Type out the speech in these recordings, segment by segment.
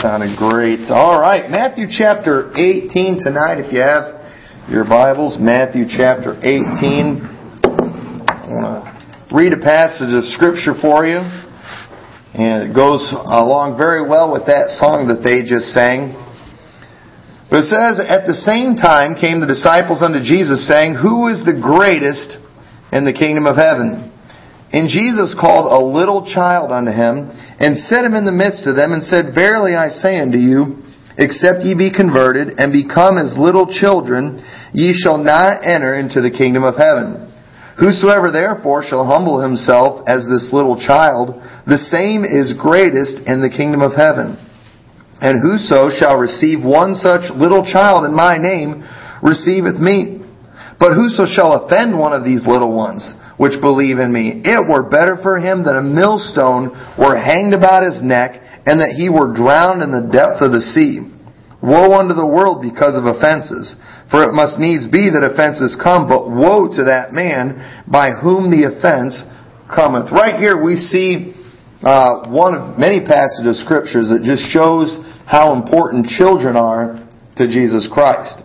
sounded great. All right. Matthew chapter 18 tonight, if you have your Bibles. Matthew chapter 18. I want to read a passage of Scripture for you. And it goes along very well with that song that they just sang. But it says, At the same time came the disciples unto Jesus, saying, Who is the greatest in the kingdom of heaven? And Jesus called a little child unto him, and set him in the midst of them, and said, Verily I say unto you, except ye be converted, and become as little children, ye shall not enter into the kingdom of heaven. Whosoever therefore shall humble himself as this little child, the same is greatest in the kingdom of heaven. And whoso shall receive one such little child in my name, receiveth me. But whoso shall offend one of these little ones, which believe in me. It were better for him that a millstone were hanged about his neck, and that he were drowned in the depth of the sea. Woe unto the world because of offenses. For it must needs be that offenses come, but woe to that man by whom the offense cometh. Right here we see uh, one of many passages of scriptures that just shows how important children are to Jesus Christ.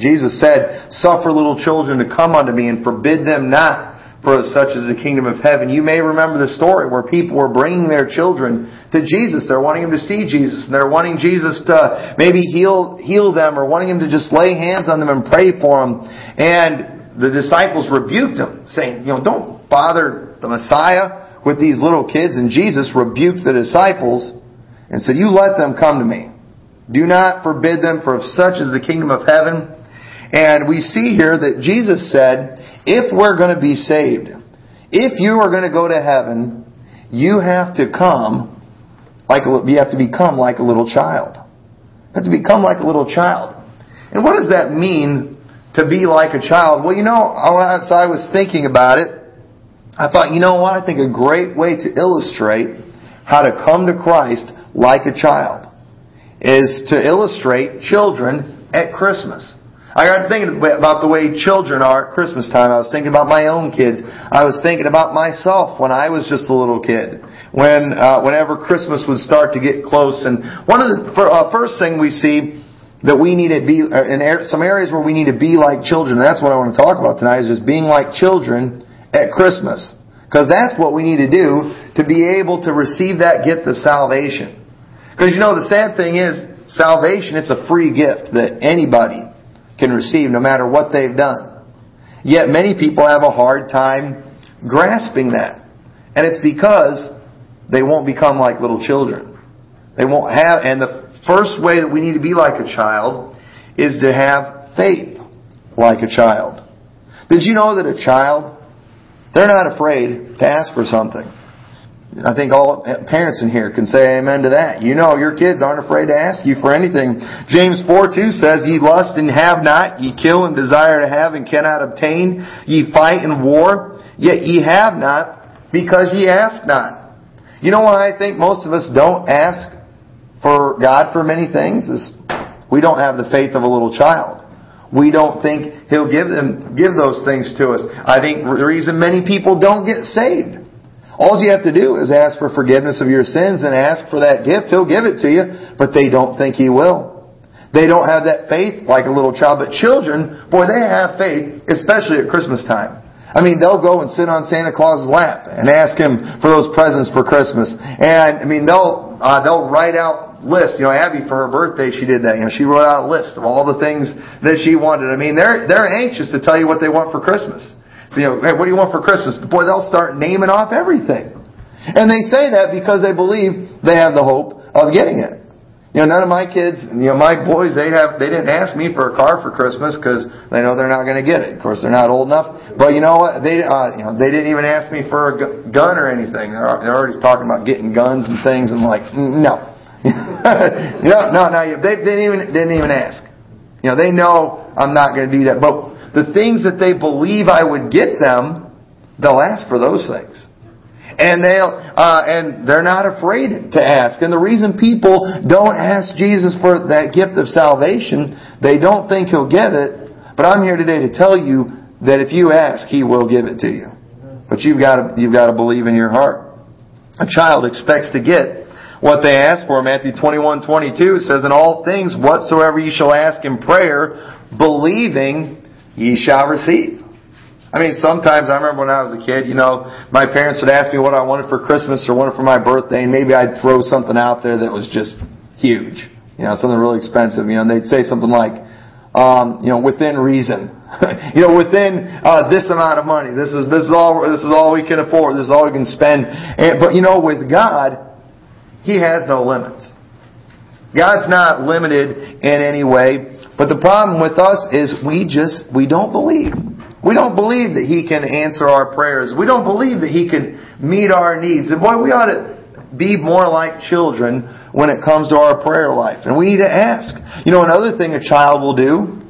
Jesus said, Suffer little children to come unto me and forbid them not for such is the kingdom of heaven. You may remember the story where people were bringing their children to Jesus. They're wanting him to see Jesus, and they're wanting Jesus to maybe heal heal them, or wanting him to just lay hands on them and pray for them. And the disciples rebuked them, saying, "You know, don't bother the Messiah with these little kids." And Jesus rebuked the disciples and said, "You let them come to me. Do not forbid them, for such is the kingdom of heaven." And we see here that Jesus said, if we're going to be saved, if you are going to go to heaven, you have to come like a, you have to become like a little child. You have to become like a little child. And what does that mean to be like a child? Well, you know, as I was thinking about it, I thought, you know what? I think a great way to illustrate how to come to Christ like a child is to illustrate children at Christmas. I got thinking about the way children are at Christmas time. I was thinking about my own kids. I was thinking about myself when I was just a little kid. When, uh, whenever Christmas would start to get close, and one of the uh, first thing we see that we need to be uh, in some areas where we need to be like children. That's what I want to talk about tonight. Is just being like children at Christmas, because that's what we need to do to be able to receive that gift of salvation. Because you know the sad thing is salvation. It's a free gift that anybody can receive no matter what they've done. Yet many people have a hard time grasping that. And it's because they won't become like little children. They won't have, and the first way that we need to be like a child is to have faith like a child. Did you know that a child, they're not afraid to ask for something? I think all parents in here can say amen to that. You know your kids aren't afraid to ask you for anything. James 4 2 says, Ye lust and have not, ye kill and desire to have and cannot obtain, ye fight and war, yet ye have not, because ye ask not. You know why I think most of us don't ask for God for many things? Is we don't have the faith of a little child. We don't think He'll give them, give those things to us. I think the reason many people don't get saved all you have to do is ask for forgiveness of your sins and ask for that gift. He'll give it to you, but they don't think He will. They don't have that faith like a little child. But children, boy, they have faith, especially at Christmas time. I mean, they'll go and sit on Santa Claus's lap and ask him for those presents for Christmas. And I mean, they'll uh, they'll write out lists. You know, Abby for her birthday, she did that. You know, she wrote out a list of all the things that she wanted. I mean, they're they're anxious to tell you what they want for Christmas. So, you know, hey, what do you want for Christmas? Boy, they'll start naming off everything. And they say that because they believe they have the hope of getting it. You know, none of my kids, you know, my boys, they have, they didn't ask me for a car for Christmas because they know they're not going to get it. Of course, they're not old enough. But you know what? They, uh, you know, they didn't even ask me for a gun or anything. They're, they're already talking about getting guns and things. I'm like, no, know, no, no, they didn't even didn't even ask. You know, they know I'm not going to do that. But the things that they believe I would get them, they'll ask for those things. And they'll, uh, and they're not afraid to ask. And the reason people don't ask Jesus for that gift of salvation, they don't think He'll give it. But I'm here today to tell you that if you ask, He will give it to you. But you've got to, you've got to believe in your heart. A child expects to get what they ask for. Matthew 21, 22 says, In all things whatsoever ye shall ask in prayer, believing ye shall receive. I mean, sometimes I remember when I was a kid, you know, my parents would ask me what I wanted for Christmas or wanted for my birthday, and maybe I'd throw something out there that was just huge. You know, something really expensive. You know, and they'd say something like, um, you know, within reason. you know, within uh, this amount of money. This is this is all this is all we can afford. This is all we can spend. And, but you know, with God, He has no limits. God's not limited in any way. But the problem with us is we just we don't believe. We don't believe that He can answer our prayers. We don't believe that He can meet our needs. And boy, we ought to be more like children when it comes to our prayer life. And we need to ask. You know, another thing a child will do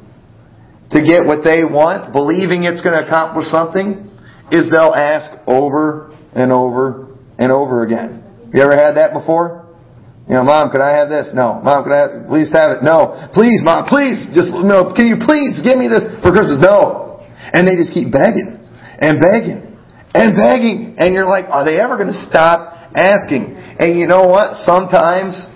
to get what they want, believing it's going to accomplish something, is they'll ask over and over and over again. You ever had that before? You know, mom, could I have this? No. Mom, could I have, please have it? No. Please, mom, please, just, no, can you please give me this for Christmas? No. And they just keep begging and begging and begging. And you're like, are they ever going to stop asking? And you know what? Sometimes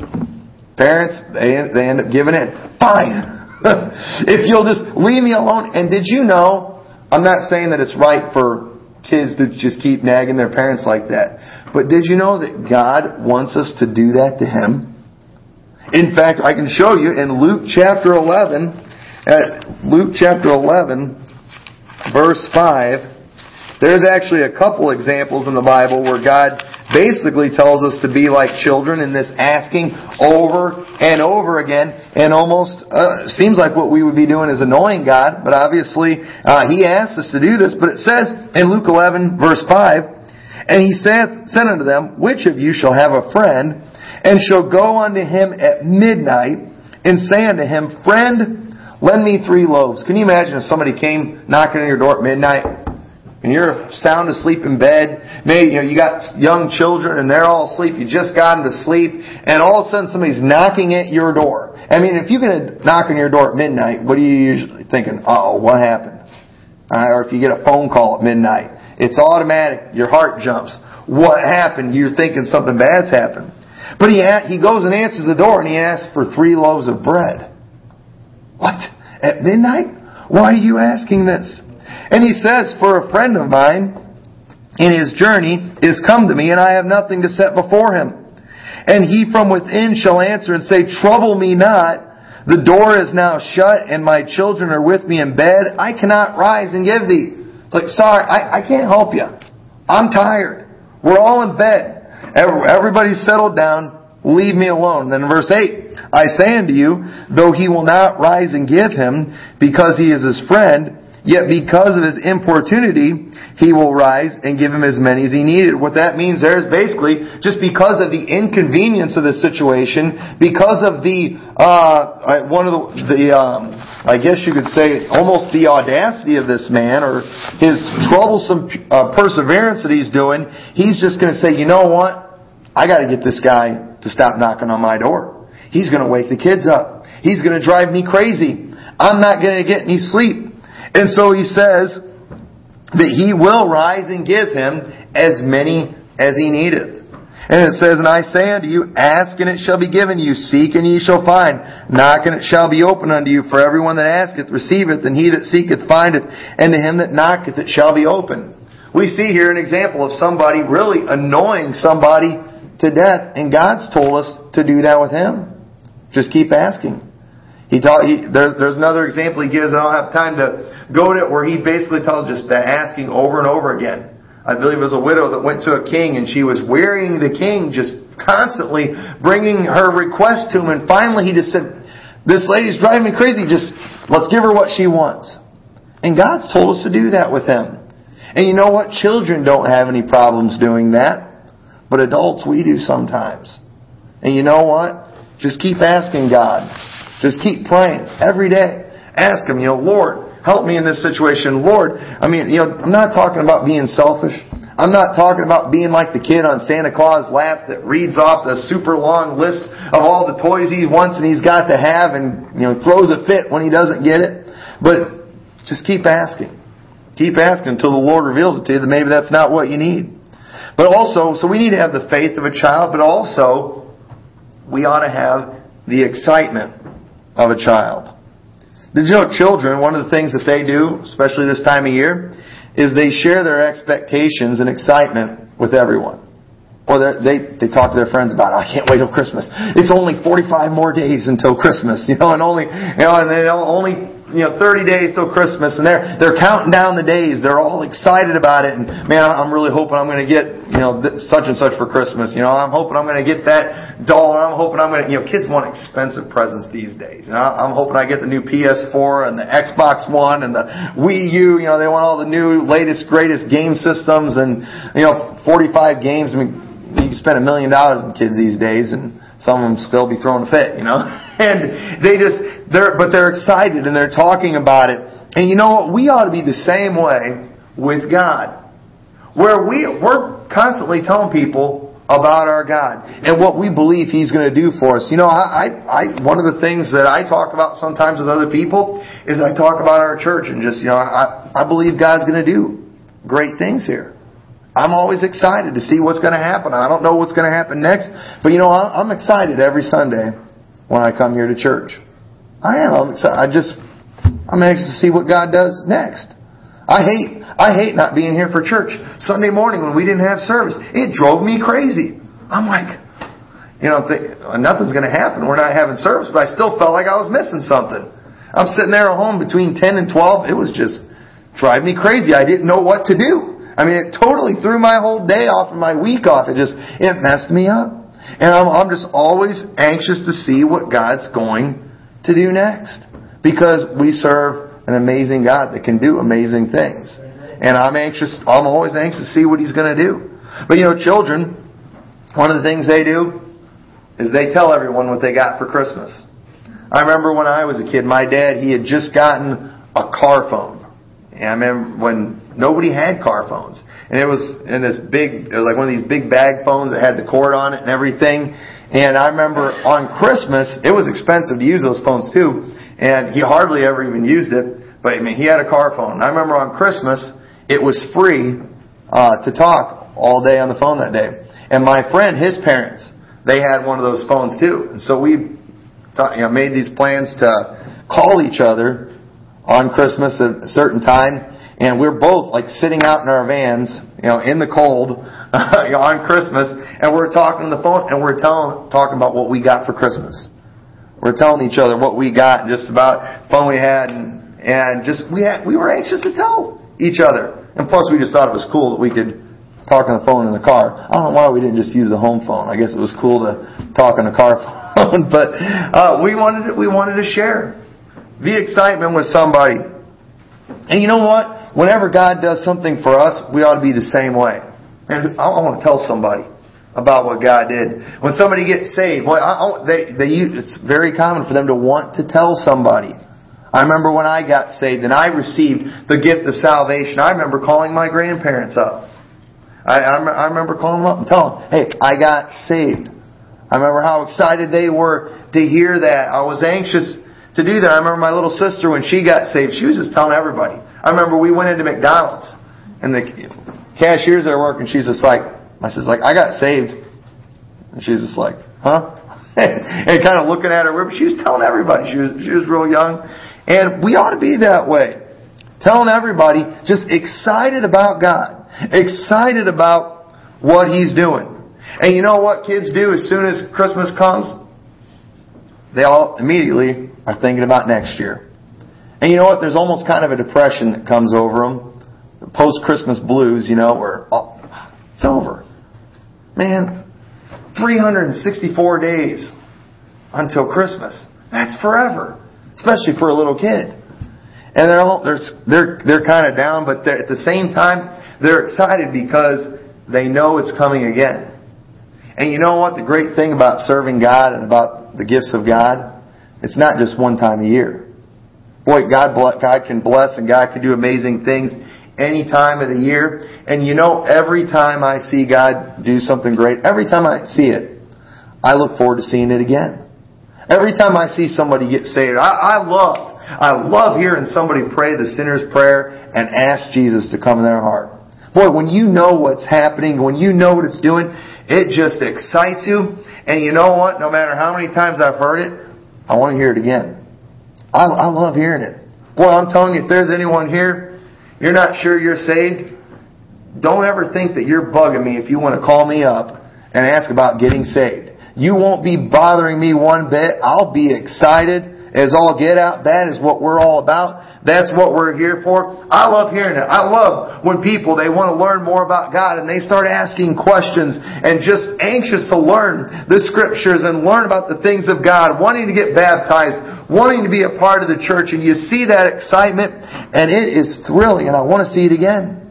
parents, they, they end up giving in. Fine. if you'll just leave me alone. And did you know, I'm not saying that it's right for kids to just keep nagging their parents like that. But did you know that God wants us to do that to Him? In fact, I can show you in Luke chapter 11, at Luke chapter 11, verse 5, there's actually a couple examples in the Bible where God basically tells us to be like children in this asking over and over again and almost uh, seems like what we would be doing is annoying God, but obviously uh, He asks us to do this. But it says in Luke 11 verse 5, And He said, said unto them, Which of you shall have a friend and shall go unto him at midnight and say unto him, Friend, Lend me three loaves. Can you imagine if somebody came knocking on your door at midnight and you're sound asleep in bed? Maybe you know you got young children and they're all asleep. You just got them to sleep, and all of a sudden somebody's knocking at your door. I mean, if you're to knock on your door at midnight, what are you usually thinking? Oh, what happened? Uh, or if you get a phone call at midnight, it's automatic. Your heart jumps. What happened? You're thinking something bad's happened. But he he goes and answers the door and he asks for three loaves of bread. What? At midnight? Why are you asking this? And he says, For a friend of mine in his journey is come to me, and I have nothing to set before him. And he from within shall answer and say, Trouble me not. The door is now shut, and my children are with me in bed. I cannot rise and give thee. It's like, sorry, I, I can't help you. I'm tired. We're all in bed. Everybody's settled down. Leave me alone. Then in verse 8, I say unto you, though he will not rise and give him, because he is his friend, yet because of his importunity, he will rise and give him as many as he needed. What that means there is basically just because of the inconvenience of the situation, because of the uh, one of the, the um, I guess you could say almost the audacity of this man or his troublesome uh, perseverance that he's doing. He's just going to say, you know what? I got to get this guy to stop knocking on my door. He's going to wake the kids up. He's going to drive me crazy. I'm not going to get any sleep. And so he says that he will rise and give him as many as he needeth. And it says, And I say unto you, ask and it shall be given you, seek and ye shall find, knock and it shall be opened unto you. For everyone that asketh receiveth, and he that seeketh findeth, and to him that knocketh it shall be opened. We see here an example of somebody really annoying somebody to death, and God's told us to do that with him. Just keep asking. He, taught, he there, there's another example he gives. I don't have time to go to it where he basically tells just that asking over and over again. I believe it was a widow that went to a king and she was wearying the king just constantly bringing her request to him. And finally he just said, this lady's driving me crazy. Just let's give her what she wants. And God's told us to do that with him. And you know what? Children don't have any problems doing that. But adults, we do sometimes. And you know what? Just keep asking God. Just keep praying every day. Ask Him, you know, Lord, help me in this situation. Lord, I mean, you know, I'm not talking about being selfish. I'm not talking about being like the kid on Santa Claus' lap that reads off the super long list of all the toys he wants and he's got to have and, you know, throws a fit when he doesn't get it. But just keep asking. Keep asking until the Lord reveals it to you that maybe that's not what you need. But also, so we need to have the faith of a child, but also we ought to have the excitement of a child. Did you know children, one of the things that they do, especially this time of year, is they share their expectations and excitement with everyone. Or they they talk to their friends about, I can't wait till Christmas. It's only 45 more days until Christmas, you know, and only, you know, and they only you know, 30 days till Christmas and they're, they're counting down the days. They're all excited about it and man, I'm really hoping I'm going to get, you know, such and such for Christmas. You know, I'm hoping I'm going to get that doll. I'm hoping I'm going to, you know, kids want expensive presents these days. You know, I'm hoping I get the new PS4 and the Xbox One and the Wii U. You know, they want all the new, latest, greatest game systems and, you know, 45 games. I mean, you can spend a million dollars on kids these days and some of them still be throwing a fit, you know? and they just, they're, but they're excited and they're talking about it. And you know what? We ought to be the same way with God. Where we, we're constantly telling people about our God and what we believe He's going to do for us. You know, I, I, one of the things that I talk about sometimes with other people is I talk about our church and just, you know, I, I believe God's going to do great things here. I'm always excited to see what's going to happen. I don't know what's going to happen next, but you know, I'm excited every Sunday when I come here to church. I am. I'm excited. I just, I'm anxious to see what God does next. I hate, I hate not being here for church. Sunday morning when we didn't have service, it drove me crazy. I'm like, you know, nothing's going to happen. We're not having service, but I still felt like I was missing something. I'm sitting there at home between 10 and 12. It was just driving me crazy. I didn't know what to do. I mean, it totally threw my whole day off and my week off. It just, it messed me up. And I'm, I'm just always anxious to see what God's going to do next. Because we serve an amazing God that can do amazing things. And I'm anxious, I'm always anxious to see what He's going to do. But you know, children, one of the things they do is they tell everyone what they got for Christmas. I remember when I was a kid, my dad, he had just gotten a car phone. And I remember when nobody had car phones. And it was in this big, like one of these big bag phones that had the cord on it and everything. And I remember on Christmas, it was expensive to use those phones too. And he hardly ever even used it. But I mean, he had a car phone. I remember on Christmas, it was free uh, to talk all day on the phone that day. And my friend, his parents, they had one of those phones too. And so we you know, made these plans to call each other on Christmas at a certain time, and we're both like sitting out in our vans, you know, in the cold on Christmas, and we're talking on the phone, and we're telling, talking about what we got for Christmas. We're telling each other what we got, and just about fun we had, and and just we had we were anxious to tell each other, and plus we just thought it was cool that we could talk on the phone in the car. I don't know why we didn't just use the home phone. I guess it was cool to talk on the car phone, but uh, we wanted to, we wanted to share the excitement with somebody. And you know what? Whenever God does something for us, we ought to be the same way. And I want to tell somebody about what God did. When somebody gets saved, well, I, they, they, it's very common for them to want to tell somebody. I remember when I got saved and I received the gift of salvation, I remember calling my grandparents up. I, I, remember calling them up and telling them, hey, I got saved. I remember how excited they were to hear that. I was anxious to do that. I remember my little sister when she got saved, she was just telling everybody. I remember we went into McDonald's and the cashiers are working. She's just like, I says like, I got saved, and she's just like, huh? and kind of looking at her, she was telling everybody. She was she was real young, and we ought to be that way, telling everybody, just excited about God, excited about what He's doing. And you know what kids do as soon as Christmas comes? They all immediately are thinking about next year. And you know what? There's almost kind of a depression that comes over them. The post-Christmas blues, you know, where oh, it's over. Man, 364 days until Christmas. That's forever, especially for a little kid. And they're all, they're they're they're kind of down, but at the same time they're excited because they know it's coming again. And you know what? The great thing about serving God and about the gifts of God it's not just one time a year. Boy, God, God can bless and God can do amazing things any time of the year. And you know, every time I see God do something great, every time I see it, I look forward to seeing it again. Every time I see somebody get saved, I, I love, I love hearing somebody pray the sinner's prayer and ask Jesus to come in their heart. Boy, when you know what's happening, when you know what it's doing, It just excites you. And you know what? No matter how many times I've heard it, I want to hear it again. I, I love hearing it. Boy, I'm telling you, if there's anyone here, you're not sure you're saved, don't ever think that you're bugging me if you want to call me up and ask about getting saved. You won't be bothering me one bit. I'll be excited as all get out. That is what we're all about. That's what we're here for. I love hearing it. I love when people, they want to learn more about God and they start asking questions and just anxious to learn the scriptures and learn about the things of God, wanting to get baptized, wanting to be a part of the church and you see that excitement and it is thrilling and I want to see it again.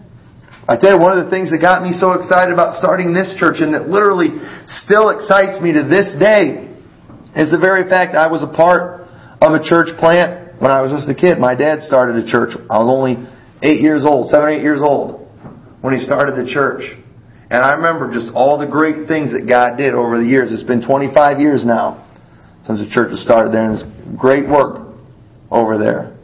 I tell you, one of the things that got me so excited about starting this church and that literally still excites me to this day is the very fact I was a part of a church plant when I was just a kid. My dad started a church. I was only eight years old, seven, eight years old, when he started the church. And I remember just all the great things that God did over the years. It's been 25 years now since the church was started there, and it's great work over there.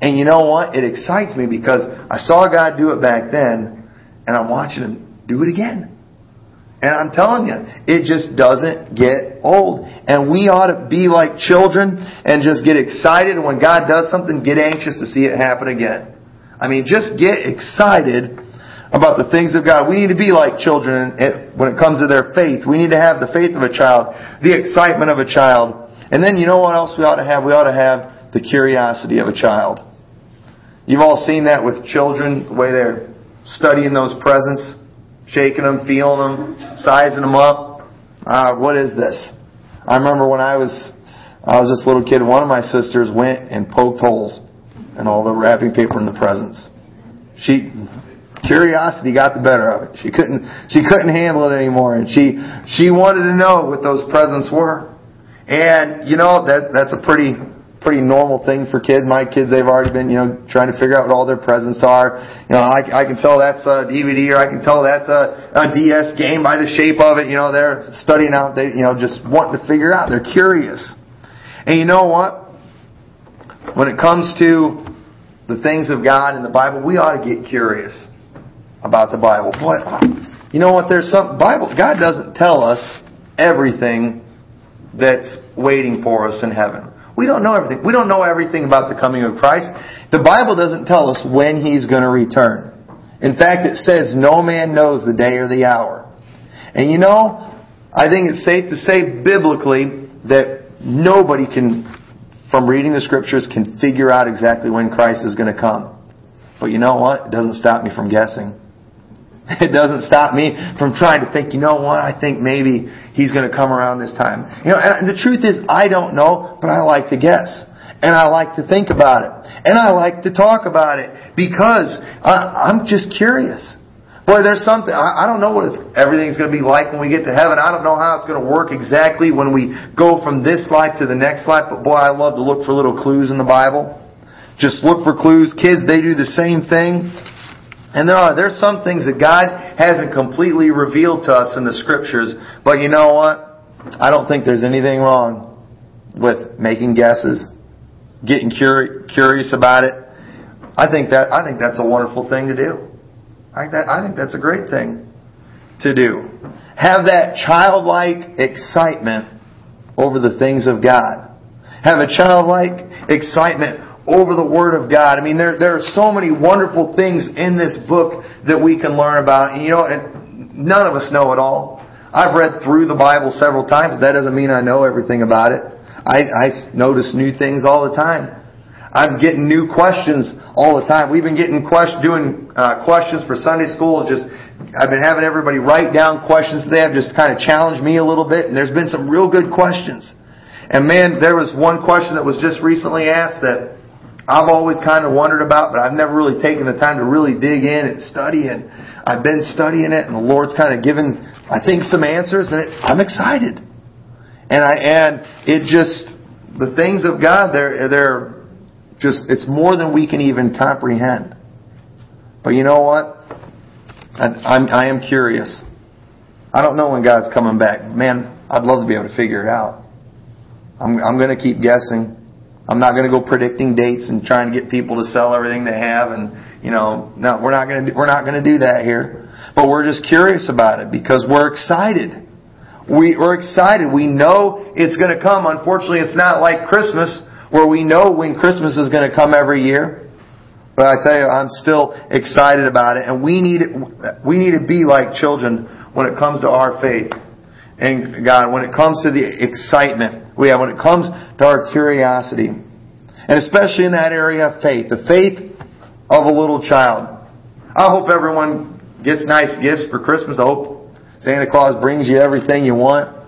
And you know what? It excites me because I saw God do it back then, and I'm watching Him do it again. And I'm telling you, it just doesn't get old. And we ought to be like children and just get excited. When God does something, get anxious to see it happen again. I mean, just get excited about the things of God. We need to be like children when it comes to their faith. We need to have the faith of a child, the excitement of a child. And then you know what else we ought to have? We ought to have the curiosity of a child. You've all seen that with children, the way they're studying those presents shaking them, feeling them, sizing them up. Uh, what is this? I remember when I was I was this little kid. One of my sisters went and poked holes in all the wrapping paper in the presents. She curiosity got the better of it. She couldn't she couldn't handle it anymore, and she she wanted to know what those presents were. And you know that that's a pretty pretty normal thing for kids. My kids, they've already been, you know, trying to figure out what all their presents are. You know, I, I can tell that's a DVD or I can tell that's a, a DS game by the shape of it. You know, they're studying out, they, you know, just wanting to figure out. They're curious. And you know what? When it comes to the things of God in the Bible, we ought to get curious about the Bible. Boy, you know what? There's some Bible. God doesn't tell us everything that's waiting for us in heaven. We don't know everything. We don't know everything about the coming of Christ. The Bible doesn't tell us when He's going to return. In fact, it says no man knows the day or the hour. And you know, I think it's safe to say biblically that nobody can, from reading the scriptures, can figure out exactly when Christ is going to come. But you know what? It doesn't stop me from guessing. It doesn't stop me from trying to think, you know what, I think maybe he's going to come around this time. You know, and the truth is, I don't know, but I like to guess. And I like to think about it. And I like to talk about it because I, I'm just curious. Boy, there's something, I, I don't know what everything's going to be like when we get to heaven. I don't know how it's going to work exactly when we go from this life to the next life, but boy, I love to look for little clues in the Bible. Just look for clues. Kids, they do the same thing. And there are there's some things that God hasn't completely revealed to us in the scriptures, but you know what? I don't think there's anything wrong with making guesses, getting curious about it. I think that I think that's a wonderful thing to do. I think, that, I think that's a great thing to do. Have that childlike excitement over the things of God. Have a childlike excitement over the Word of God. I mean, there, there are so many wonderful things in this book that we can learn about. And, you know, none of us know it all. I've read through the Bible several times. That doesn't mean I know everything about it. I, I notice new things all the time. I'm getting new questions all the time. We've been getting question, doing uh, questions for Sunday school. Just I've been having everybody write down questions they have just kind of challenged me a little bit, and there's been some real good questions. And man, there was one question that was just recently asked that I've always kind of wondered about, but I've never really taken the time to really dig in and study. And I've been studying it, and the Lord's kind of given, I think, some answers, and it, I'm excited. And I and it just the things of God, they're they're just it's more than we can even comprehend. But you know what? I, I'm I am curious. I don't know when God's coming back. Man, I'd love to be able to figure it out. I'm I'm going to keep guessing. I'm not going to go predicting dates and trying to get people to sell everything they have and, you know, no, we're not going to, we're not going to do that here. But we're just curious about it because we're excited. We, we're excited. We know it's going to come. Unfortunately, it's not like Christmas where we know when Christmas is going to come every year. But I tell you, I'm still excited about it, and we need we need to be like children when it comes to our faith and God. When it comes to the excitement we have, when it comes to our curiosity, and especially in that area of faith, the faith of a little child. I hope everyone gets nice gifts for Christmas. I hope Santa Claus brings you everything you want.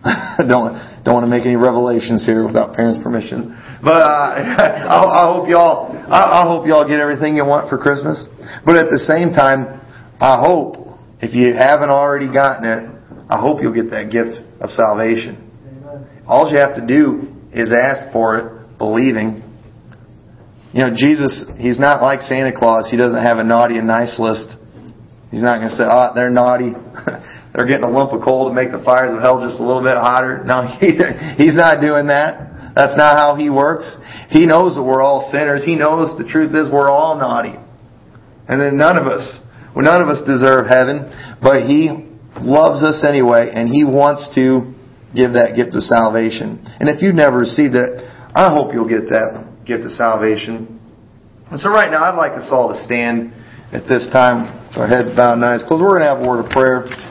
don't don't want to make any revelations here without parents' permissions. But uh, I, I hope y'all I, I hope y'all get everything you want for Christmas. But at the same time, I hope if you haven't already gotten it, I hope you'll get that gift of salvation. All you have to do is ask for it, believing. You know, Jesus, He's not like Santa Claus. He doesn't have a naughty and nice list. He's not going to say, oh, they're naughty. they're getting a lump of coal to make the fires of hell just a little bit hotter. No, he, he's not doing that. That's not how he works. He knows that we're all sinners. He knows the truth is we're all naughty. And then none of us, well, none of us deserve heaven, but he loves us anyway, and he wants to give that gift of salvation. And if you've never received it, I hope you'll get that gift of salvation. And so right now, I'd like us all to stand at this time, our heads bowed and eyes closed. We're going to have a word of prayer.